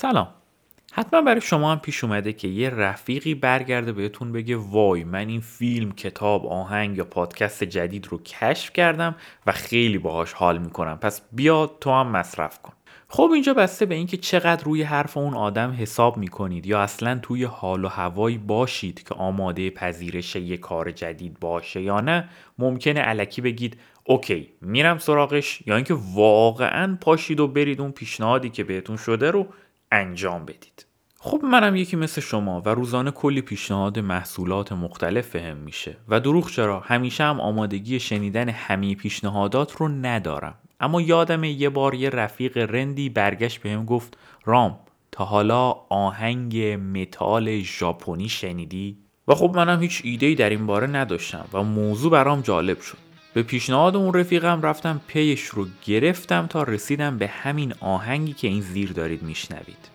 سلام. حتما برای شما هم پیش اومده که یه رفیقی برگرده بهتون بگه وای من این فیلم، کتاب، آهنگ یا پادکست جدید رو کشف کردم و خیلی باهاش حال می‌کنم. پس بیا تو هم مصرف کن. خب اینجا بسته به اینکه چقدر روی حرف اون آدم حساب می‌کنید یا اصلا توی حال و هوایی باشید که آماده پذیرش یه کار جدید باشه یا نه ممکنه علکی بگید اوکی میرم سراغش یا اینکه واقعا پاشید و برید اون پیشنهادی که بهتون شده رو انجام بدید. خب منم یکی مثل شما و روزانه کلی پیشنهاد محصولات مختلف فهم میشه و دروغ چرا؟ همیشه هم آمادگی شنیدن همه پیشنهادات رو ندارم. اما یادم یه بار یه رفیق رندی برگشت بهم گفت رام تا حالا آهنگ متال ژاپنی شنیدی؟ و خب منم هیچ ایده در این باره نداشتم و موضوع برام جالب شد. به پیشنهاد اون رفیقم رفتم پیش رو گرفتم تا رسیدم به همین آهنگی که این زیر دارید میشنوید.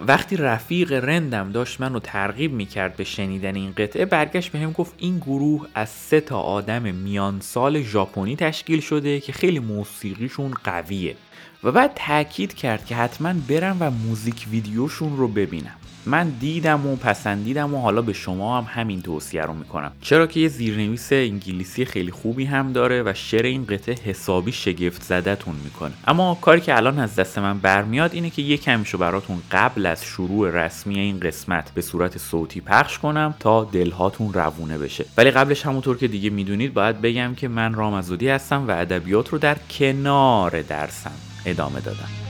وقتی رفیق رندم داشت منو ترغیب می‌کرد به شنیدن این قطعه برگشت به هم گفت این گروه از سه تا آدم میان سال ژاپنی تشکیل شده که خیلی موسیقیشون قویه و بعد تاکید کرد که حتما برم و موزیک ویدیوشون رو ببینم. من دیدم و پسندیدم و حالا به شما هم همین توصیه رو می‌کنم. چرا که یه زیرنویس انگلیسی خیلی خوبی هم داره و شعر این قطعه حسابی شگفت زدتون می‌کنه. اما کاری که الان از دست من برمیاد اینه که یه کمیشو براتون قبل از شروع رسمی این قسمت به صورت صوتی پخش کنم تا دلهاتون روونه بشه. ولی قبلش همونطور که دیگه می‌دونید باید بگم که من رامزودی هستم و ادبیات رو در کنار درسم ادامه دادم.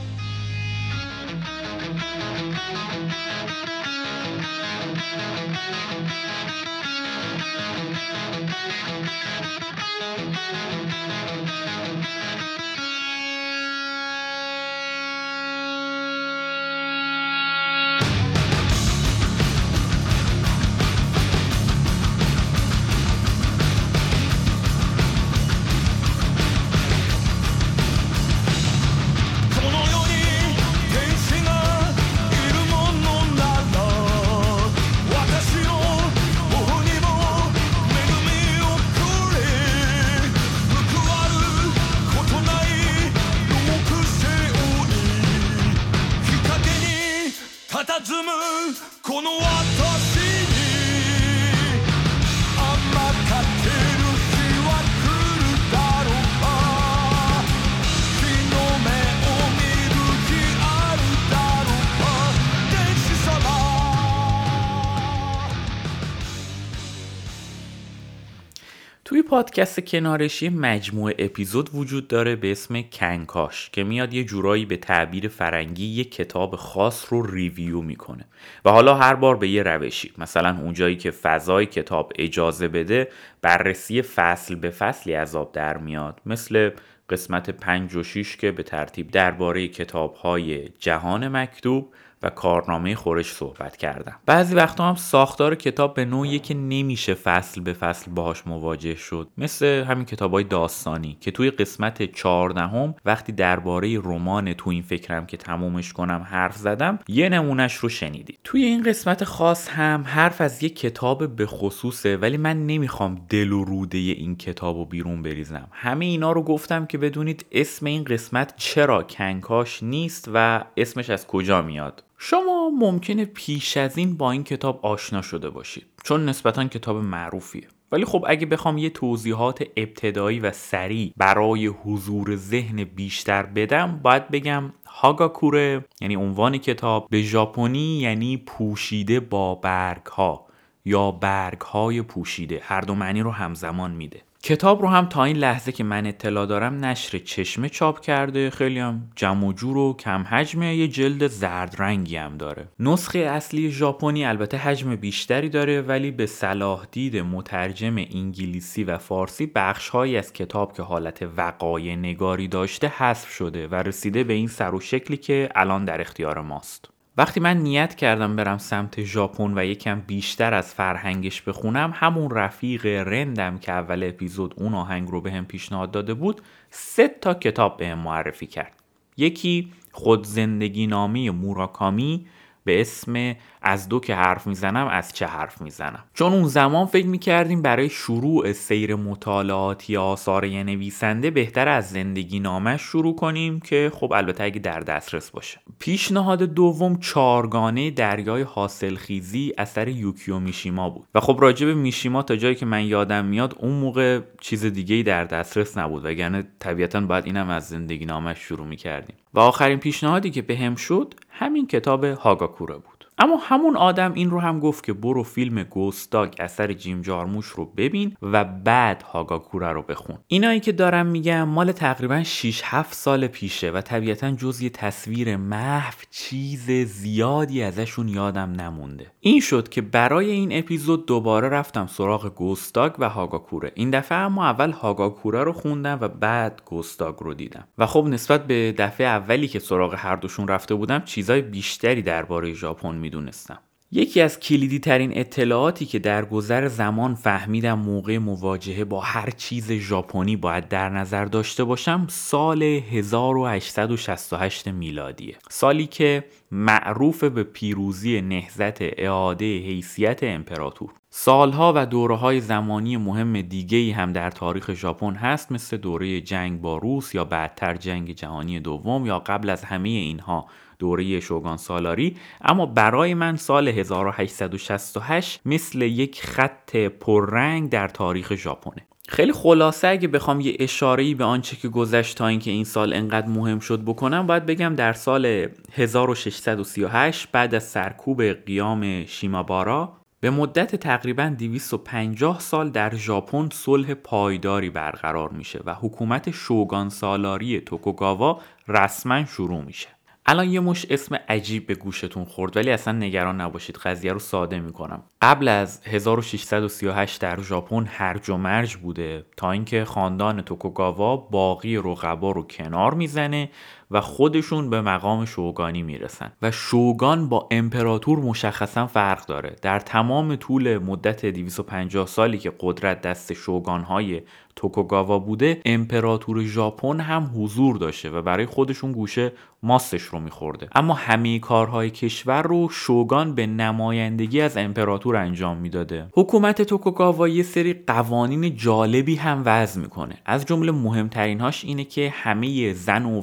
پادکست کنارشی مجموعه اپیزود وجود داره به اسم کنکاش که میاد یه جورایی به تعبیر فرنگی یه کتاب خاص رو ریویو می‌کنه. و حالا هر بار به یه روشی مثلا اونجایی که فضای کتاب اجازه بده بررسی فصل به فصلی عذاب در میاد. مثل قسمت 5 و 6 که به ترتیب درباره کتاب های جهان مکتوب و کارنامه خورش صحبت کردم. بعضی وقتا هم ساختار کتاب به نوعی که نمیشه فصل به فصل باهاش مواجه شد. مثل همین کتاب های داستانی که توی قسمت چهاردهم وقتی درباره رمان تو این فکرم که تمومش کنم حرف زدم یه نمونش رو شنیدید. توی این قسمت خاص هم حرف از یه کتاب به خصوصه ولی من نمی‌خوام دل و روده این کتاب رو بیرون بریزم. همه اینا رو گفتم که بدونید اسم این قسمت چرا کنکاش نیست و اسمش از کجا میاد. شما ممکنه پیش از این با این کتاب آشنا شده باشید چون نسبتا کتاب معروفیه. ولی خب اگه بخوام یه توضیحات ابتدایی و سریع برای حضور ذهن بیشتر بدم باید بگم هاگاکوره یعنی عنوان کتاب به ژاپنی یعنی پوشیده با برگ ها یا برگ های پوشیده. هر دو معنی رو همزمان میده. کتاب رو هم تا این لحظه که من اطلاع دارم نشر چشمه چاپ کرده. خیلی هم جمع و جور و کم حجمه یه جلد زرد رنگی هم داره. نسخه اصلی ژاپنی البته حجم بیشتری داره ولی به صلاح دید مترجم انگلیسی و فارسی بخشهایی از کتاب که حالت وقایع نگاری داشته حذف شده و رسیده به این سر و شکلی که الان در اختیار ماست. وقتی من نیت کردم برم سمت ژاپن و یکم بیشتر از فرهنگش بخونم همون رفیق رندم که اول اپیزود اون آهنگ رو بهم به پیشنهاد داده بود سه تا کتاب بهم معرفی کرد. یکی خود زندگی نامی موراکامی به اسم از دو که حرف می‌زنم از چه حرف می‌زنم. چون اون زمان فکر می‌کردیم برای شروع سیر مطالعاتی آثار یه نویسنده بهتر از زندگی نامش شروع کنیم که خب البته اگه در دسترس باشه. پیشنهاد دوم چارگانه دریای حاصلخیزی اثر یوکیو میشیما بود. و خب راجع به میشیما تا جایی که من یادم میاد اون موقع چیز دیگه در دسترس نبود وگرنه طبیعتا باید اینم از زندگی نامش شروع می‌کردیم. و آخرین پیشنهادی که بهم شد همین کتاب هاگاکوره بود. اما همون آدم این رو هم گفت که برو فیلم گوستاگ اثر جیم جارموش رو ببین و بعد هاگاکوره رو بخون. اینایی که دارم میگم مال تقریبا 6 7 سال پیشه و طبیعتا جز یه تصویر محو چیز زیادی ازشون یادم نمونده. این شد که برای این اپیزود دوباره رفتم سراغ گوستاگ و هاگاکوره. این دفعه اما اول هاگاکوره رو خوندم و بعد گوستاگ رو دیدم. و خب نسبت به دفعه اولی که سراغ هر دوشون رفته بودم چیزای بیشتری درباره ژاپن می‌دونستم. یکی از کلیدی ترین اطلاعاتی که در گذر زمان فهمیدم موقع مواجهه با هر چیز ژاپنی باید در نظر داشته باشم سال 1868 میلادیه. سالی که معروف به پیروزی نهزت اعاده حیثیت امپراتور. سالها و دوره های زمانی مهم دیگه هم در تاریخ ژاپن هست مثل دوره جنگ با روس یا بعدتر جنگ جهانی دوم یا قبل از همه اینها دوره شوگان سالاری اما برای من سال 1868 مثل یک خط پررنگ در تاریخ ژاپنه. خیلی خلاصه اگه بخوام یه اشاره‌ای به آنچه که گذشت تا اینکه این سال انقدر مهم شد بکنم باید بگم در سال 1638 بعد از سرکوب قیام شیمابارا به مدت تقریبا 250 سال در ژاپن صلح پایداری برقرار میشه و حکومت شوگان سالاری توکوگاوا رسما شروع میشه. الان یه مش اسم عجیب به گوشتون خورد ولی اصلا نگران نباشید. قضیه رو ساده می‌کنم. قبل از 1638 در ژاپن هرج و مرج بوده تا اینکه خاندان توکوگاوا باقی رقبا رو کنار می‌زنه و خودشون به مقام شوگانی می‌رسن. و شوگان با امپراتور مشخصا فرق داره. در تمام طول مدت 250 سالی که قدرت دست شوگانهای توکوگاوا بوده امپراتور ژاپن هم حضور داشته و برای خودشون گوشه ماستش رو میخورده. اما همه کارهای کشور رو شوگان به نمایندگی از امپراتور انجام می‌داده. حکومت توکوگاوا یه سری قوانین جالبی هم وضع می‌کنه. از جمله مهمترینهاش اینه که همه زن و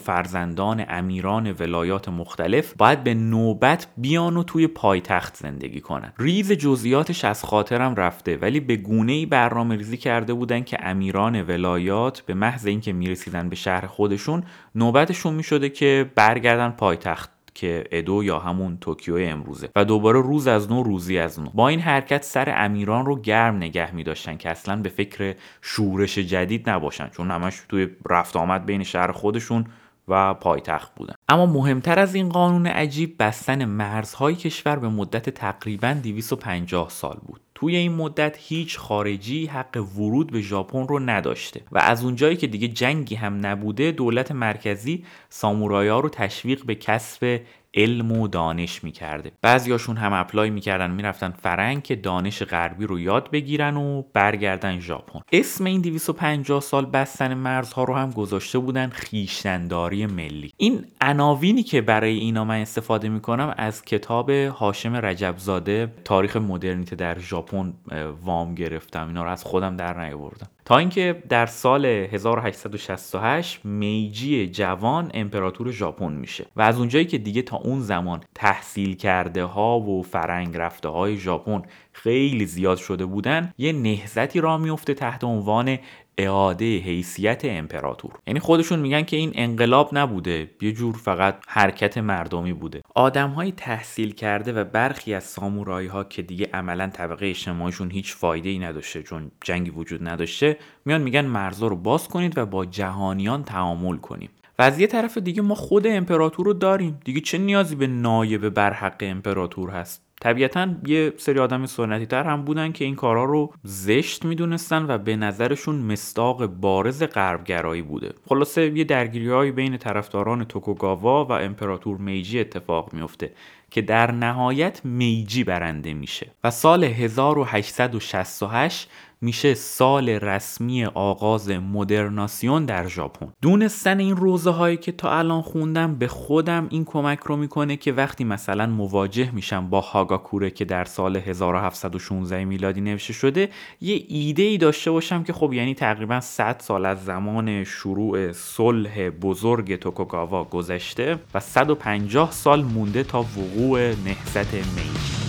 فرزندان امیران ولایات مختلف باید به نوبت بیان و توی پایتخت زندگی کنن. ریز جزئیاتش از خاطرم رفته ولی به گونه ای برنامه ریزی کرده بودن که امیران ولایات به محض اینکه می‌رسیدن به شهر خودشون نوبتشون می‌شده که برگردن پایتخت که ادو یا همون توکیو امروزه و دوباره روز از نو روزی از نو. با این حرکت سر امیران رو گرم نگه می داشتن که اصلا به فکر شورش جدید نباشن چون همش توی رفت آمد بین شهر خودشون و پایتخت بودن. اما مهمتر از این قانون عجیب بستن مرزهای کشور به مدت تقریبا 250 سال بود. توی این مدت هیچ خارجی حق ورود به ژاپن رو نداشته و از اونجایی که دیگه جنگی هم نبوده دولت مرکزی سامورایا رو تشویق به کسب علم و دانش می‌کرده. بعضیاشون هم apply می‌کردن می‌رفتن فرنگ که دانش غربی رو یاد بگیرن و برگردن ژاپن. اسم این 250 سال بستن مرزها رو هم گذاشته بودن خویشتنداری ملی. این عناوینی که برای اینا من استفاده می‌کنم از کتاب هاشم رجبزاده تاریخ مدرنیته در ژاپن وام گرفتم. اینا رو از خودم در نیاوردم. تا اینکه در سال 1868 میجی جوان امپراتور ژاپن میشه و از اونجایی که دیگه تا اون زمان تحصیل کرده ها و فرنگ رفته های ژاپن خیلی زیاد شده بودن یه نهزتی را میفته تحت عنوان اعاده حیثیت امپراتور. یعنی خودشون میگن که این انقلاب نبوده یه جور فقط حرکت مردمی بوده. آدم های تحصیل کرده و برخی از سامورایی ها که دیگه عملا طبقه اجتماعیشون هیچ فایده ای نداشته چون جنگی وجود نداشته میان میگن مرزا رو باز کنید و با جهانیان تعامل کنیم. و از یه طرف دیگه ما خود امپراتور رو داریم. دیگه چه نیازی به نایب برحق امپراتور هست؟ طبیعتا یه سری آدم سنتی تر هم بودن که این کارها رو زشت می‌دونستن و به نظرشون مستاق بارز غربگرایی بوده. خلاصه یه درگیری بین طرفداران توکوگاوا و امپراتور میجی اتفاق میفته که در نهایت میجی برنده میشه. و سال 1868 میشه سال رسمی آغاز مدرناسیون در ژاپن. دونستن این روزه هایی که تا الان خوندم به خودم این کمک رو می‌کنه که وقتی مثلا مواجه میشم با هاگاکوره که در سال 1716 میلادی نوشته شده یه ایده ای داشته باشم که خب یعنی تقریبا 100 سال از زمان شروع صلح بزرگ توکوگاوا گذشته و 150 سال مونده تا وقوع نهضت میجی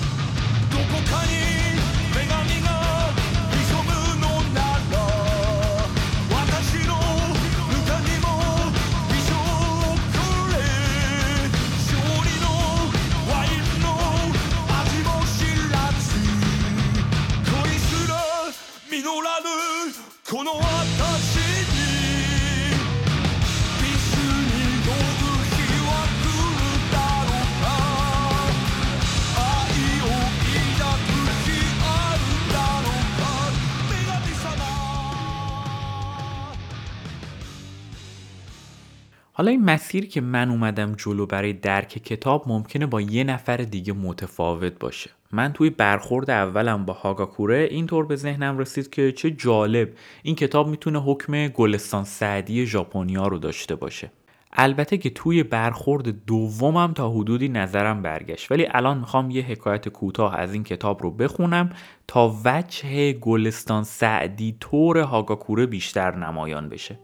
حالا این مسیر که من اومدم جلو برای درک کتاب ممکنه با یه نفر دیگه متفاوت باشه. من توی برخورد اولم با هاگاکوره اینطور به ذهنم رسید که چه جالب این کتاب می‌تونه حکم گلستان سعدی ژاپنیا رو داشته باشه. البته که توی برخورد دومم تا حدودی نظرم برگشت ولی الان می‌خوام یه حکایت کوتاه از این کتاب رو بخونم تا وجه گلستان سعدی طور هاگاکوره بیشتر نمایان بشه.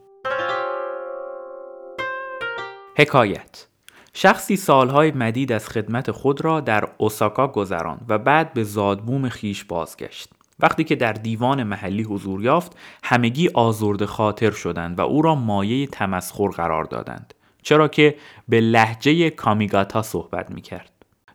حکایت شخصی سالهای مدید از خدمت خود را در اوساکا گذراند و بعد به زادبوم خیش بازگشت وقتی که در دیوان محلی حضور یافت همگی آزرد خاطر شدند و او را مایه تمسخر قرار دادند چرا که به لحجه کامیگاتا صحبت می کرد.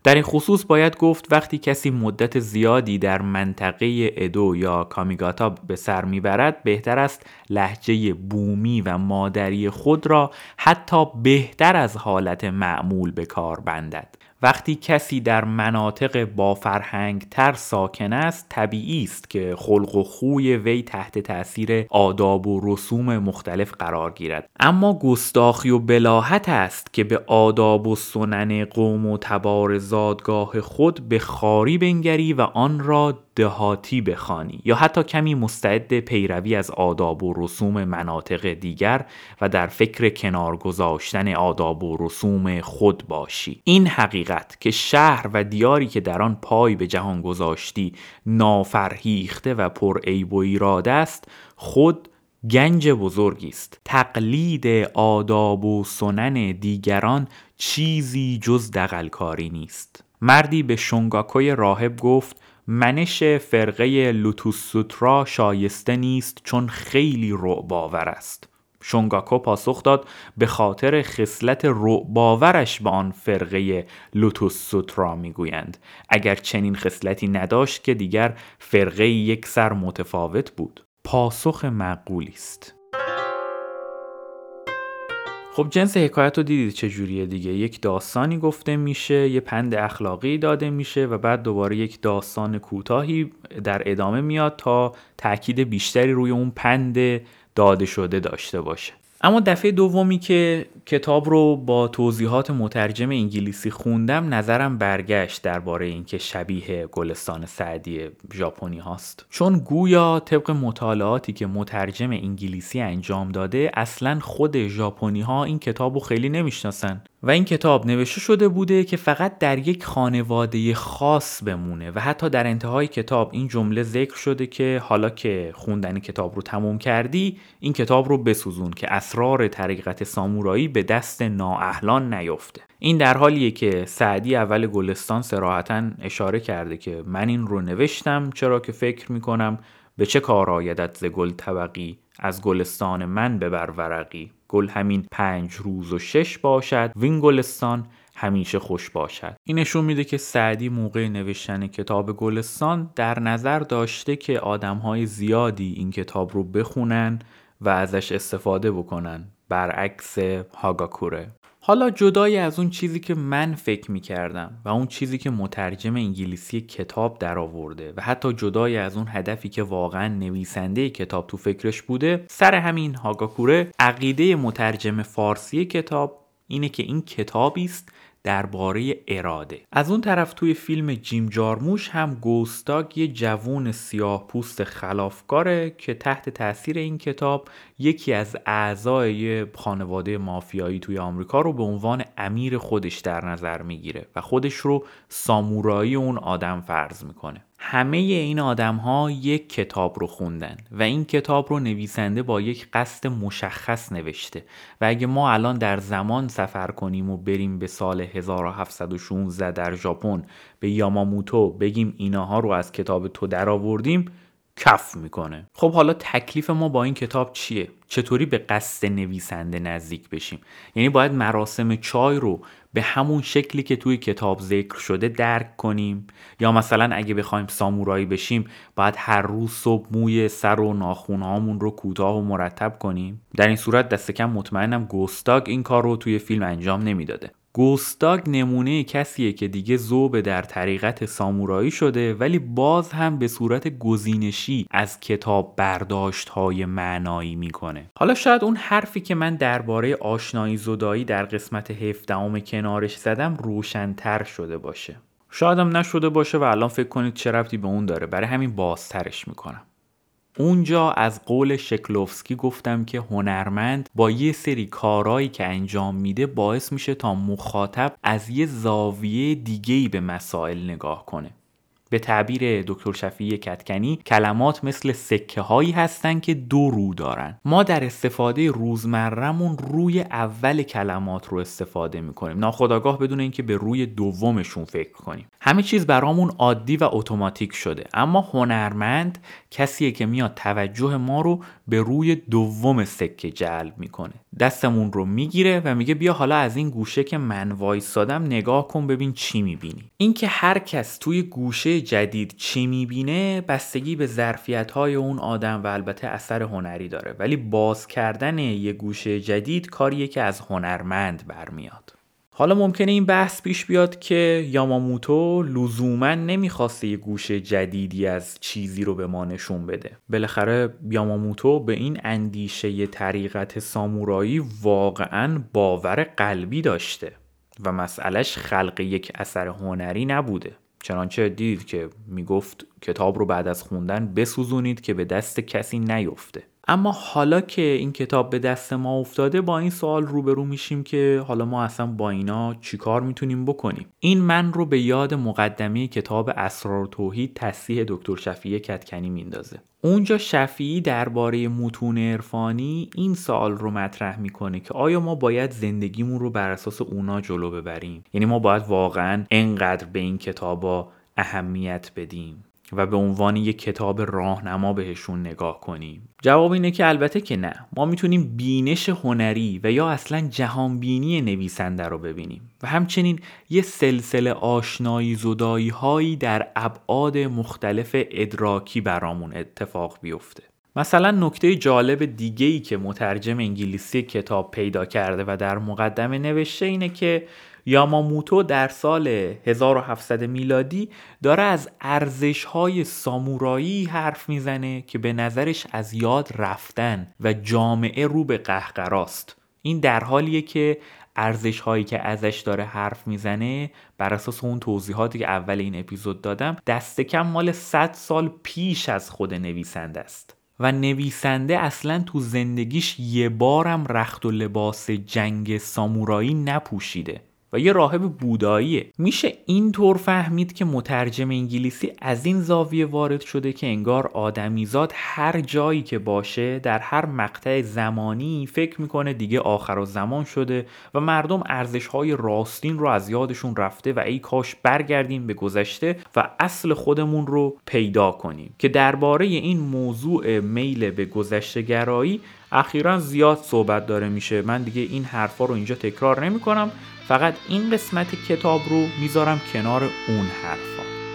در این خصوص باید گفت وقتی کسی مدت زیادی در منطقه ادو یا کامیگاتا به سر می‌برد بهتر است لحجه بومی و مادری خود را حتی بهتر از حالت معمول به کار بندد. وقتی کسی در مناطق با فرهنگ تر ساکن است طبیعی است که خلق و خوی وی تحت تاثیر آداب و رسوم مختلف قرار گیرد. اما گستاخی و بلاحت است که به آداب و سنن قوم و تبار زادگاه خود به خاری بنگری و آن را دهاتی بخوانی یا حتی کمی مستعد پیروی از آداب و رسوم مناطق دیگر و در فکر کنار گذاشتن آداب و رسوم خود باشی. این حقیقت که شهر و دیاری که در آن پای به جهان گذاشتی نافرهیخته و پر عیب و ایراد است خود گنج بزرگی است. تقلید آداب و سنن دیگران چیزی جز دقلکاری نیست. مردی به شونگاکوی راهب گفت منش فرقه لوتوس سوترا شایسته نیست چون خیلی رعباور است. شونگاکو پاسخ داد به خاطر خصلت رعباورش به آن فرقه لوتوس سوترا می‌گویند. اگر چنین خصلتی نداشت که دیگر فرقه یک سر متفاوت بود. پاسخ معقولی است. خب جنس حکایت رو دیدید چجوریه دیگه؟ یک داستانی گفته میشه یه پند اخلاقی داده میشه و بعد دوباره یک داستان کوتاهی در ادامه میاد تا تاکید بیشتری روی اون پند داده شده داشته باشه. اما دفعه دومی که کتاب رو با توضیحات مترجم انگلیسی خوندم نظرم برگشت درباره اینکه شبیه گلستان سعدی ژاپنی هاست. چون گویا طبق مطالعاتی که مترجم انگلیسی انجام داده اصلا خود ژاپنی ها این کتاب رو خیلی نمی‌شناسن. و این کتاب نوشته شده بوده که فقط در یک خانواده خاص بمونه و حتی در انتهای کتاب این جمله ذکر شده که حالا که خوندن کتاب رو تموم کردی این کتاب رو بسوزون که اسرار طریقت سامورایی به دست نااهلان نیفته. این در حالیه که سعدی اول گلستان سراحتا اشاره کرده که من این رو نوشتم چرا که فکر می‌کنم به چه کار آیدت ز گل طبقی؟ از گلستان من ببر ورقی. گل همین پنج روز و شش باشد وین گلستان همیشه خوش باشد. این نشون میده که سعدی موقع نوشتن کتاب گلستان در نظر داشته که آدمهای زیادی این کتاب رو بخونن و ازش استفاده بکنن. برعکس هاگاکوره. حالا جدای از اون چیزی که من فکر می کردم و اون چیزی که مترجم انگلیسی کتاب در آورده و حتی جدای از اون هدفی که واقعا نویسنده کتاب تو فکرش بوده سر همین هاگاکوره عقیده مترجم فارسی کتاب اینه که این کتابی است درباره اراده. از اون طرف توی فیلم جیم جارموش هم گوستاگ یه جوون سیاه پوست خلافکاره که تحت تاثیر این کتاب یکی از اعضای خانواده مافیایی توی آمریکا رو به عنوان امیر خودش در نظر می‌گیره و خودش رو سامورایی اون آدم فرض می‌کنه. همه این آدم ها یک کتاب رو خوندن و این کتاب رو نویسنده با یک قصد مشخص نوشته. و اگه ما الان در زمان سفر کنیم و بریم به سال 1716 در ژاپن به یاماموتو بگیم ایناها رو از کتاب تو در آوردیم کف می‌کنه. خب حالا تکلیف ما با این کتاب چیه؟ چطوری به قصد نویسنده نزدیک بشیم؟ یعنی باید مراسم چای رو به همون شکلی که توی کتاب ذکر شده درک کنیم. یا مثلا اگه بخوایم سامورایی بشیم باید هر روز صبح موی سر و ناخونهامون رو کوتاه و مرتب کنیم. در این صورت دست کم مطمئنم گوستاگ این کار رو توی فیلم انجام نمی‌داده. گوستاگ نمونه کسیه که دیگه زوب در طریقت سامورایی شده ولی باز هم به صورت گزینشی از کتاب برداشت های معنایی می‌کنه. حالا شاید اون حرفی که من درباره آشنایی زدایی در قسمت هفدهم کنارش زدم روشنتر شده باشه. شایدم نشده باشه و الان فکر کنید چه ربطی به اون داره. برای همین بازترش می‌کنم. اونجا از قول شکلوفسکی گفتم که هنرمند با یه سری کارهایی که انجام میده باعث میشه تا مخاطب از یه زاویه دیگهی به مسائل نگاه کنه. به تعبیر دکتر شفیع کتکنی کلمات مثل سکه هایی هستن که دو رو دارن. ما در استفاده روزمرهمون روی اول کلمات رو استفاده می‌کنیم. ناخداگاه بدون اینکه به روی دومشون فکر کنیم. همه چیز برامون عادی و اتوماتیک شده. اما هنرمند کسیه که میاد توجه ما رو به روی دوم سکه جلب می‌کنه. دستمون رو می‌گیره و میگه بیا حالا از این گوشه که من وایسادم نگاه کن ببین چی می‌بینی. اینکه هر کس توی گوشه جدید چی می‌بینه بستگی به ظرفیت های اون آدم و البته اثر هنری داره. ولی باز کردن یه گوشه جدید کاریه که از هنرمند برمیاد. حالا ممکنه این بحث پیش بیاد که یاماموتو لزوما نمی‌خواسته یه گوشه جدیدی از چیزی رو به ما نشون بده. بالاخره یاماموتو به این اندیشه طریقت سامورایی واقعا باور قلبی داشته و مسئلش خلق یک اثر هنری نبوده. چنانچه دیدید که می‌گفت کتاب رو بعد از خوندن بسوزونید که به دست کسی نیفته. اما حالا که این کتاب به دست ما افتاده با این سوال روبرو میشیم که حالا ما اصلا با اینا چیکار می‌تونیم بکنیم؟ این من رو به یاد مقدمه کتاب اسرار توحید تصیح دکتر شفیع کتکنی میندازه. اونجا شفیعی درباره متون عرفانی این سوال رو مطرح می‌کنه که آیا ما باید زندگیمون رو بر اساس اونا جلو ببریم؟ یعنی ما باید واقعا انقدر به این کتابا اهمیت بدیم؟ و به عنوان یک کتاب راهنما بهشون نگاه کنیم. جواب اینه که البته که نه. ما می‌تونیم بینش هنری و یا اصلا جهانبینی نویسنده رو ببینیم و همچنین یه سلسله آشنایی زدایی هایی در ابعاد مختلف ادراکی برامون اتفاق بیفته. مثلا نکته جالب دیگه ای که مترجم انگلیسی کتاب پیدا کرده و در مقدمه نوشته اینه که یاماموتو در سال 1700 میلادی داره از ارزش های سامورایی حرف می‌زنه که به نظرش از یاد رفتن و جامعه رو به قهقراست. این در حالیه که ارزش هایی که ازش داره حرف می‌زنه بر اساس اون توضیحاتی که اول این اپیزود دادم دست کم مال 100 سال پیش از خود نویسنده است. و نویسنده اصلا تو زندگیش یه بارم رخت و لباس جنگ سامورایی نپوشیده. یه راهب بوداییه. میشه اینطور فهمید که مترجم انگلیسی از این زاویه وارد شده که انگار آدمیزاد هر جایی که باشه در هر مقطع زمانی فکر می‌کنه دیگه آخر و زمان شده و مردم ارزش های راستین رو از یادشون رفته و ای کاش برگردیم به گذشته و اصل خودمون رو پیدا کنیم. که درباره این موضوع میل به گذشته گرایی اخیرا زیاد صحبت داره میشه. من دیگه این حرفا رو اینجا تکرار نمی کنم فقط این قسمت کتاب رو می‌ذارم کنار اون حرفا.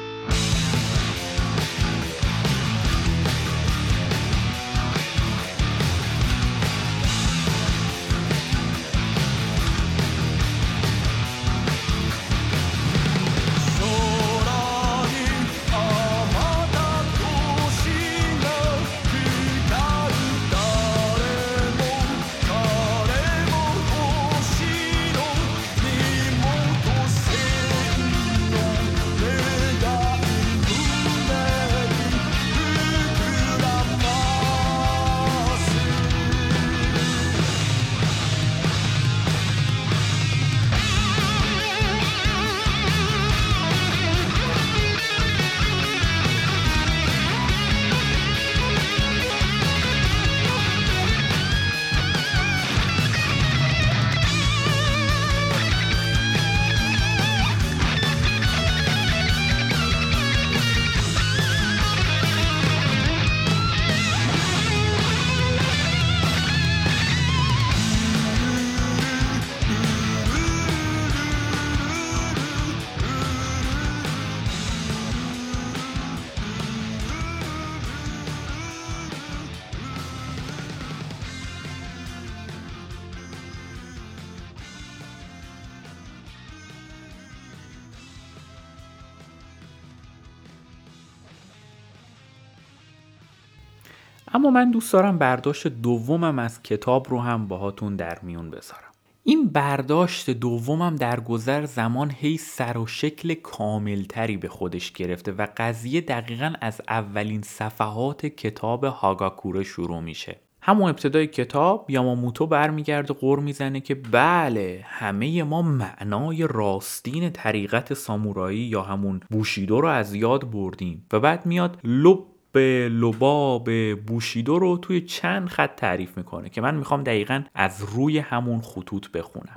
اما من دوست دارم برداشت دومم از کتاب رو هم باهاتون در میون بذارم. این برداشت دومم در گذر زمان هی سر و شکل کاملتری به خودش گرفته و قضیه دقیقا از اولین صفحات کتاب هاگاکوره شروع میشه. همون ابتدای کتاب یاماموتو برمیگرده غور می‌زنه که بله همه ما معنای راستین طریقت سامورایی یا همون بوشیدو رو از یاد بردیم و بعد میاد لب لباب بوشیدو رو توی چند خط تعریف می‌کنه که من می‌خوام دقیقا از روی همون خطوط بخونم.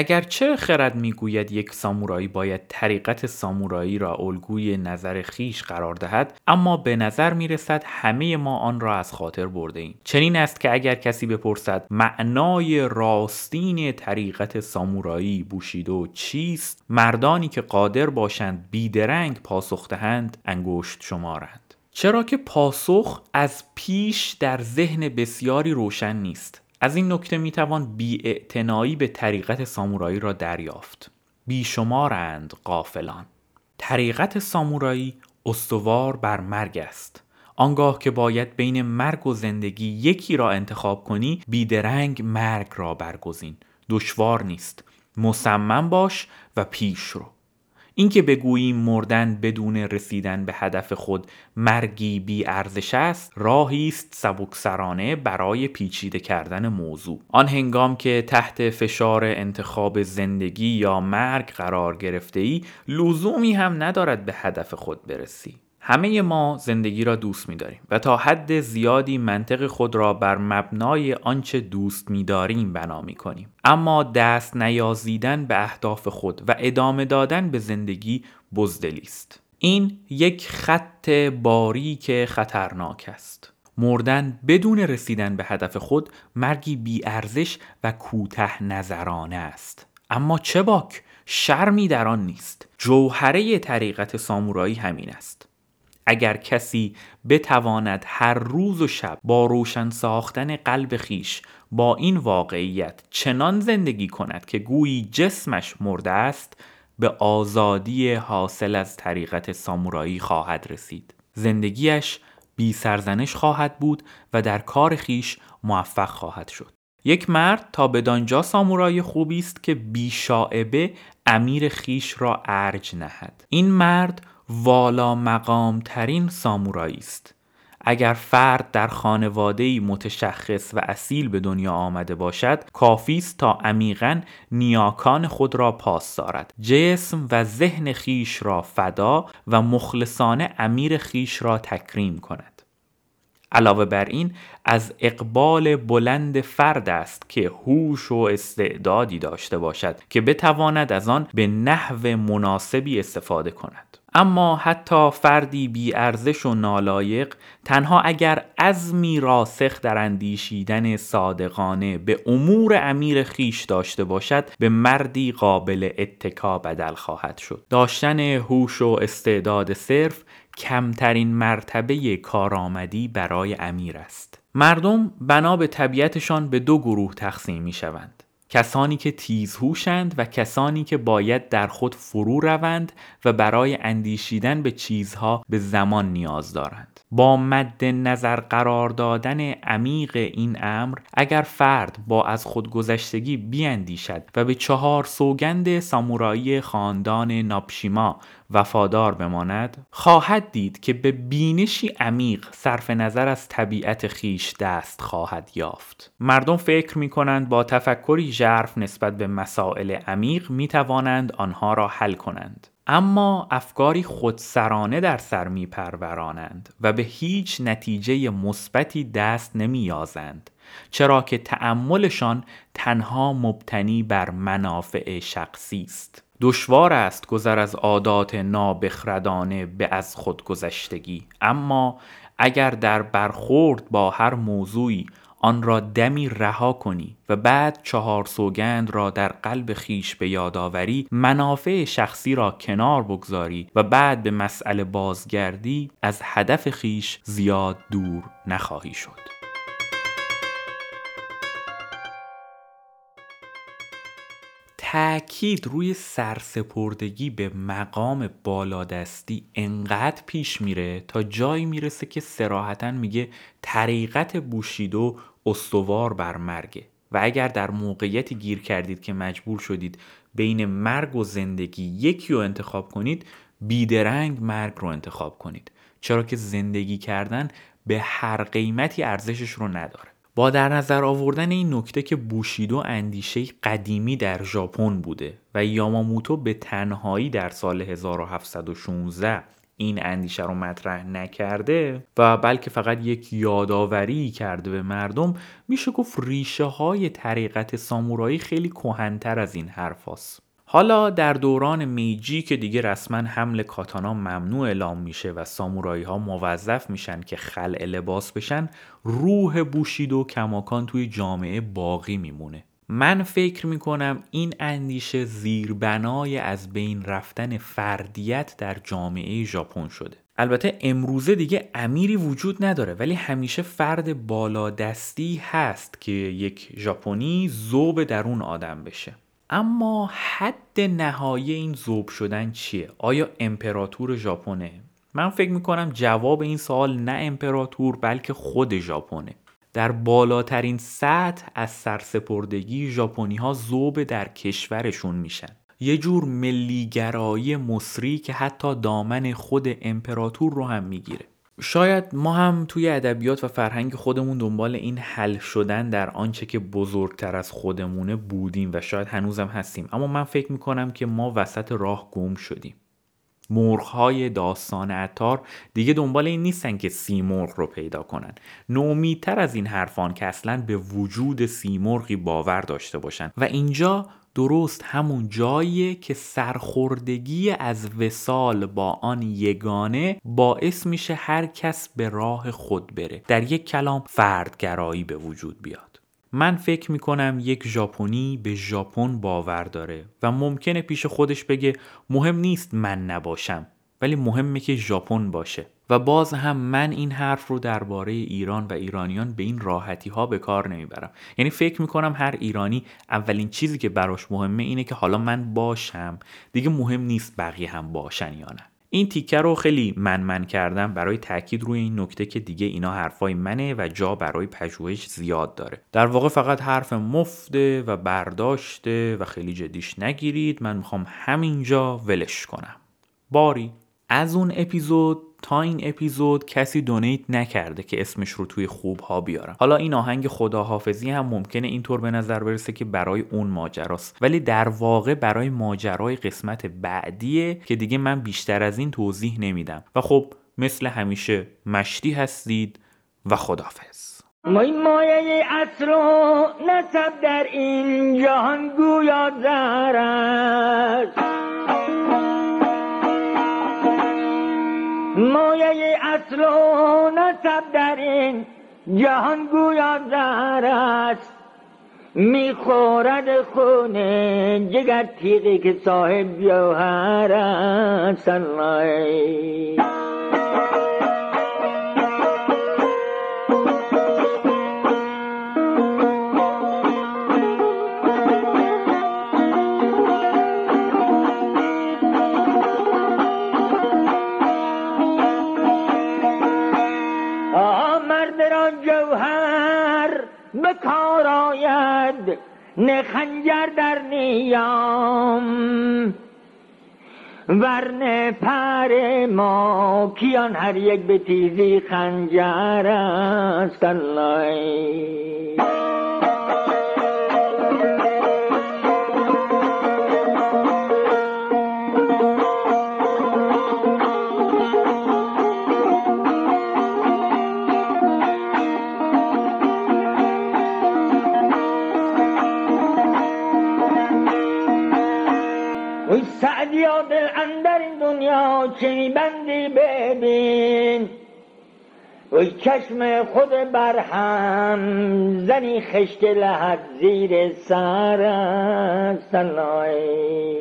اگرچه خرد می‌گوید یک سامورایی باید طریقت سامورایی را الگوی نظر خیش قرار دهد اما به نظر می‌رسد همه ما آن را از خاطر برده ایم. چنین است که اگر کسی بپرسد معنای راستین طریقت سامورایی بوشیدو چیست مردانی که قادر باشند بیدرنگ پاسخ دهند انگشت شمارند. چرا که پاسخ از پیش در ذهن بسیاری روشن نیست. از این نکته می‌توان بی به طریقت سامورایی را دریافت. بیشمارند قافلان طریقت سامورایی استوار بر مرگ است. آنگاه که باید بین مرگ و زندگی یکی را انتخاب کنی بیدرنگ مرگ را برگزین. دشوار نیست. مصمم باش و پیش رو. اینکه بگوییم مردن بدون رسیدن به هدف خود مرگی بی ارزش است راهی است سبکسرانه برای پیچیده کردن موضوع. آن هنگام که تحت فشار انتخاب زندگی یا مرگ قرار گرفته ای لزومی هم ندارد به هدف خود برسی. همه ما زندگی را دوست می داریم و تا حد زیادی منطق خود را بر مبنای آنچه دوست می داریم بنا می کنیم. اما دست نیازیدن به اهداف خود و ادامه دادن به زندگی بزدلی است. این یک خط باریک خطرناک است. مردن بدون رسیدن به هدف خود مرگی بیارزش و کوته نظرانه است. اما چه باک؟ شرمی در آن نیست. جوهره طریقت سامورایی همین است. اگر کسی بتواند هر روز و شب با روشن ساختن قلب خیش با این واقعیت چنان زندگی کند که گویی جسمش مرده است به آزادی حاصل از طریقت سامورایی خواهد رسید. زندگیش بی سرزنش خواهد بود و در کار خیش موفق خواهد شد. یک مرد تا بدانجا سامورایی خوبی است که بی شاعبه امیر خیش را ارج نهد. این مرد والا مقام ترین سامورایی است. اگر فرد در خانواده متشخص و اصیل به دنیا آمده باشد کافی است تا عمیقا نیاکان خود را پاس دارد. جسم و ذهن خیش را فدا و مخلصانه امیر خیش را تکریم کند. علاوه بر این از اقبال بلند فرد است که هوش و استعدادی داشته باشد که بتواند از آن به نحو مناسبی استفاده کند. اما حتی فردی بی ارزش و نالایق تنها اگر عزمی راسخ در اندیشیدن صادقانه به امور امیر خیش داشته باشد به مردی قابل اتکا بدل خواهد شد. داشتن هوش و استعداد صرف کمترین مرتبه کارآمدی برای امیر است. مردم بنا به طبیعتشان به دو گروه تقسیم می شوند کسانی که تیزهوشند و کسانی که باید در خود فرو روند و برای اندیشیدن به چیزها به زمان نیاز دارند. با مد نظر قرار دادن عمیق این امر اگر فرد با از خودگذشتگی بیاندیشد و به چهار سوگند سامورایی خاندان ناپشیما وفادار بماند خواهد دید که به بینشی عمیق صرف نظر از طبیعت خیش دست خواهد یافت. مردم فکر می کنند با تفکری ژرف نسبت به مسائل عمیق می توانند آنها را حل کنند. اما افکاری خودسرانه در سر می پرورانند و به هیچ نتیجه مثبتی دست نمی یازند چرا که تأملشان تنها مبتنی بر منافع شخصی است. دشوار است گذر از عادات نابخردانه به از خودگذشتگی اما اگر در برخورد با هر موضوعی آن را دمی رها کنی و بعد چهار سوگند را در قلب خیش به یادآوری منافع شخصی را کنار بگذاری و بعد به مسئله بازگردی از هدف خیش زیاد دور نخواهی شد. تاکید روی سرسپردگی به مقام بالادستی انقدر پیش میره تا جایی می‌رسه که سراحتا میگه طریقت بوشیدو استوار بر مرگه. و اگر در موقعیتی گیر کردید که مجبور شدید بین مرگ و زندگی یکی رو انتخاب کنید بیدرنگ مرگ رو انتخاب کنید. چرا که زندگی کردن به هر قیمتی ارزشش رو نداره. با در نظر آوردن این نکته که بوشیدو اندیشه قدیمی در ژاپن بوده و یاماموتو به تنهایی در سال 1716 این اندیشه رو مطرح نکرده و بلکه فقط یک یادآوری کرده به مردم میشه گفت ریشه های طریقت سامورایی خیلی کهنتر از این حرفاست حالا در دوران میجی که دیگه رسما حمل کاتانا ممنوع اعلام میشه و سامورایی ها موظف میشن که خلع لباس بشن روح بوشیدو کماکان توی جامعه باقی میمونه. من فکر می‌کنم این اندیشه زیربنای از بین رفتن فردیت در جامعه ژاپن شده البته امروزه دیگه امیری وجود نداره ولی همیشه فرد بالادستی هست که یک ژاپنی زوب درون آدم بشه اما حد نهایی این زوب شدن چیه؟ آیا امپراتور ژاپنه؟ من فکر می‌کنم جواب این سوال نه امپراتور بلکه خود ژاپنه در بالاترین سطح از سرسپردگی ژاپنی ها زوب در کشورشون میشن. یه جور ملیگرایی مصری که حتی دامن خود امپراتور رو هم می‌گیره. شاید ما هم توی ادبیات و فرهنگ خودمون دنبال این حل شدن در آنچه که بزرگتر از خودمونه بودیم و شاید هنوزم هستیم. اما من فکر می‌کنم که ما وسط راه گم شدیم. مرغهای داستان عطار دیگه دنبال این نیستن که سیمرغ رو پیدا کنن. نومیتر از این حرفان که اصلا به وجود سیمرغی باور داشته باشن. و اینجا درست همون جاییه که سرخوردگی از وسال با آن یگانه باعث میشه هر کس به راه خود بره. در یک کلام فردگرایی به وجود بیاد. من فکر می‌کنم یک ژاپنی به ژاپن باور داره و ممکنه پیش خودش بگه مهم نیست من نباشم ولی مهمه که ژاپن باشه. و باز هم من این حرف رو درباره ایران و ایرانیان به این راحتی ها به کار نمی‌برم. یعنی فکر می‌کنم هر ایرانی اولین چیزی که براش مهمه اینه که حالا من باشم. دیگه مهم نیست بقیه هم باشن یا نه. این تیکه رو خیلی من من کردم برای تاکید روی این نکته که دیگه اینا حرفای منه و جا برای پژوهش زیاد داره. در واقع فقط حرف مفته و برداشته و خیلی جدیش نگیرید. من می‌خوام همینجا ولش کنم. باری. از اون اپیزود تا این اپیزود کسی دونیت نکرده که اسمش رو توی خوب ها بیارم. حالا این آهنگ خداحافظی هم ممکنه اینطور به نظر برسه که برای اون ماجراست. ولی در واقع برای ماجرای قسمت بعدیه که دیگه من بیشتر از این توضیح نمیدم. و خب مثل همیشه مشتی هستید و خداحافظ. ما این مایه اصر و نسب در این جهان گویا زر مایه اصل و نسب در این جهان گویا زر است. می‌خورد خون جگر تیغی که صاحب جوهر است. نه خنجر در نیام. ورنه پر ما کیان هر یک به تیزی خنجر است چه میبندی ببین؟ و چشم خود برهم زنی خشت لحد زیر سر سنای